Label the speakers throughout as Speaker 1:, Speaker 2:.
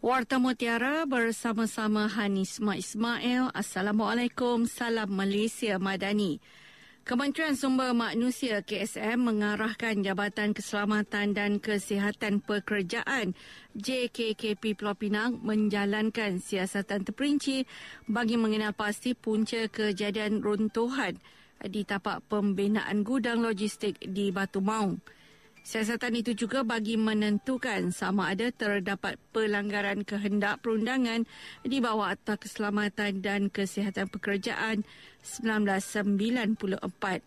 Speaker 1: Warta Mutiara bersama-sama Hanisma Ismail. Assalamualaikum. Salam Malaysia Madani. Kementerian Sumber Manusia KSM mengarahkan Jabatan Keselamatan dan Kesihatan Pekerjaan JKKP Pulau Pinang menjalankan siasatan terperinci bagi mengenal pasti punca kejadian runtuhan di tapak pembinaan gudang logistik di Batu Maung. Siasatan itu juga bagi menentukan sama ada terdapat pelanggaran kehendak perundangan di bawah Akta Keselamatan dan Kesihatan Pekerjaan 1994.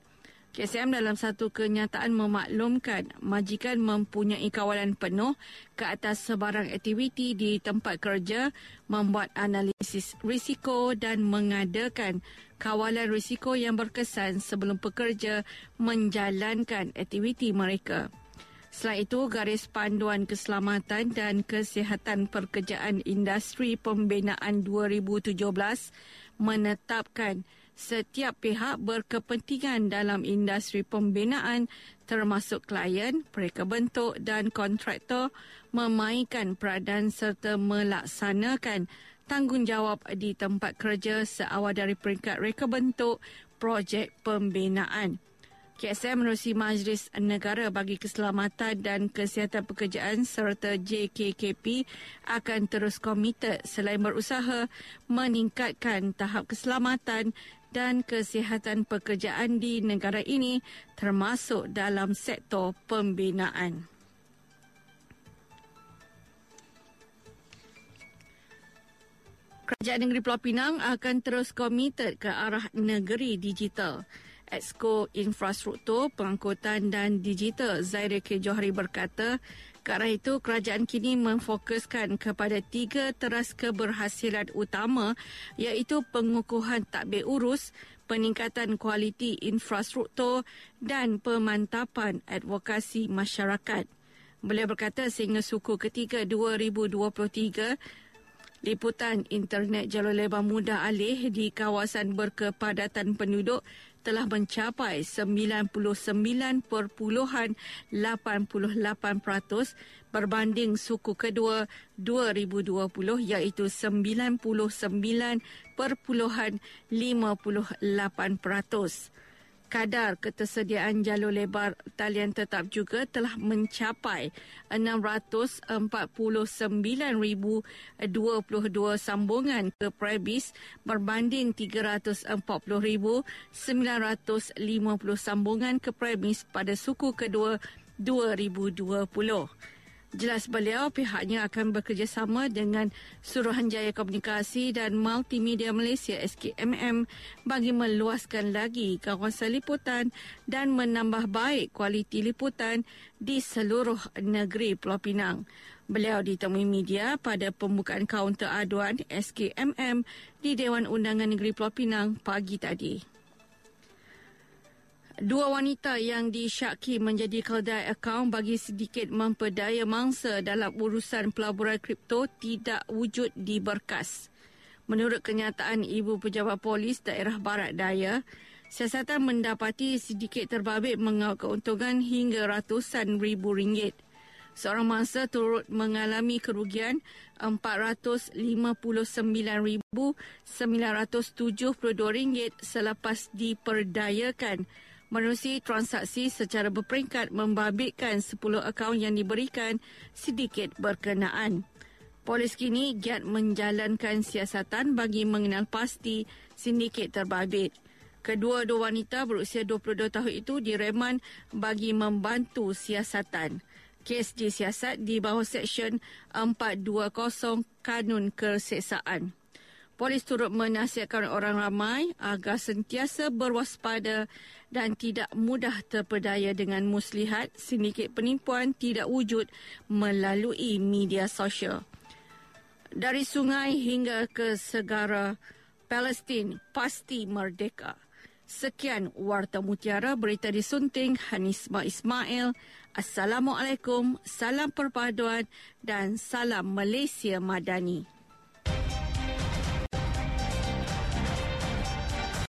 Speaker 1: KSM dalam satu kenyataan memaklumkan majikan mempunyai kawalan penuh ke atas sebarang aktiviti di tempat kerja, membuat analisis risiko dan mengadakan kawalan risiko yang berkesan sebelum pekerja menjalankan aktiviti mereka. Selain itu, garis panduan keselamatan dan kesihatan pekerjaan industri pembinaan 2017 menetapkan setiap pihak berkepentingan dalam industri pembinaan termasuk klien, pereka bentuk dan kontraktor memainkan peranan serta melaksanakan tanggungjawab di tempat kerja seawal dari peringkat reka bentuk projek pembinaan. KSM menerusi Majlis Negara bagi Keselamatan dan Kesihatan Pekerjaan serta JKKP akan terus komited selain berusaha meningkatkan tahap keselamatan dan kesihatan pekerjaan di negara ini termasuk dalam sektor pembinaan. Kerajaan Negeri Pulau Pinang akan terus komited ke arah negeri digital. Exco Infrastruktur, Pengangkutan dan Digital Zaire K. Johari berkata, ke arah itu kerajaan kini memfokuskan kepada tiga teras keberhasilan utama iaitu pengukuhan takbir urus, peningkatan kualiti infrastruktur dan pemantapan advokasi masyarakat. Beliau berkata sehingga suku ketiga 2023 Liputan internet jalur lebar mudah alih di kawasan berkepadatan penduduk telah mencapai 99.88% berbanding suku kedua 2020 iaitu 99.58% kadar ketersediaan jalur lebar talian tetap juga telah mencapai 649,022 sambungan ke prebis berbanding 340,950 sambungan ke premis pada suku kedua 2020. Jelas beliau pihaknya akan bekerjasama dengan Suruhanjaya Komunikasi dan Multimedia Malaysia SKMM bagi meluaskan lagi kawasan liputan dan menambah baik kualiti liputan di seluruh negeri Pulau Pinang. Beliau ditemui media pada pembukaan kaunter aduan SKMM di Dewan Undangan Negeri Pulau Pinang pagi tadi. Dua wanita yang disyaki menjadi keldai akaun bagi sedikit memperdaya mangsa dalam urusan pelaburan kripto tidak wujud di berkas. Menurut kenyataan Ibu Pejabat Polis Daerah Barat Daya, siasatan mendapati sedikit terbabit mengawal keuntungan hingga ratusan ribu ringgit. Seorang mangsa turut mengalami kerugian RM459,972 selepas diperdayakan Menerusi transaksi secara berperingkat membabitkan 10 akaun yang diberikan sedikit berkenaan. Polis kini giat menjalankan siasatan bagi mengenal pasti sindiket terbabit. Kedua-dua wanita berusia 22 tahun itu direman bagi membantu siasatan. Kes disiasat di bawah Seksyen 420 Kanun Keseksaan. Polis turut menasihatkan orang ramai agar sentiasa berwaspada dan tidak mudah terpedaya dengan muslihat sindiket penipuan tidak wujud melalui media sosial. Dari sungai hingga ke segara, Palestin pasti merdeka. Sekian Warta Mutiara berita disunting Hanisma Ismail. Assalamualaikum, salam perpaduan dan salam Malaysia Madani.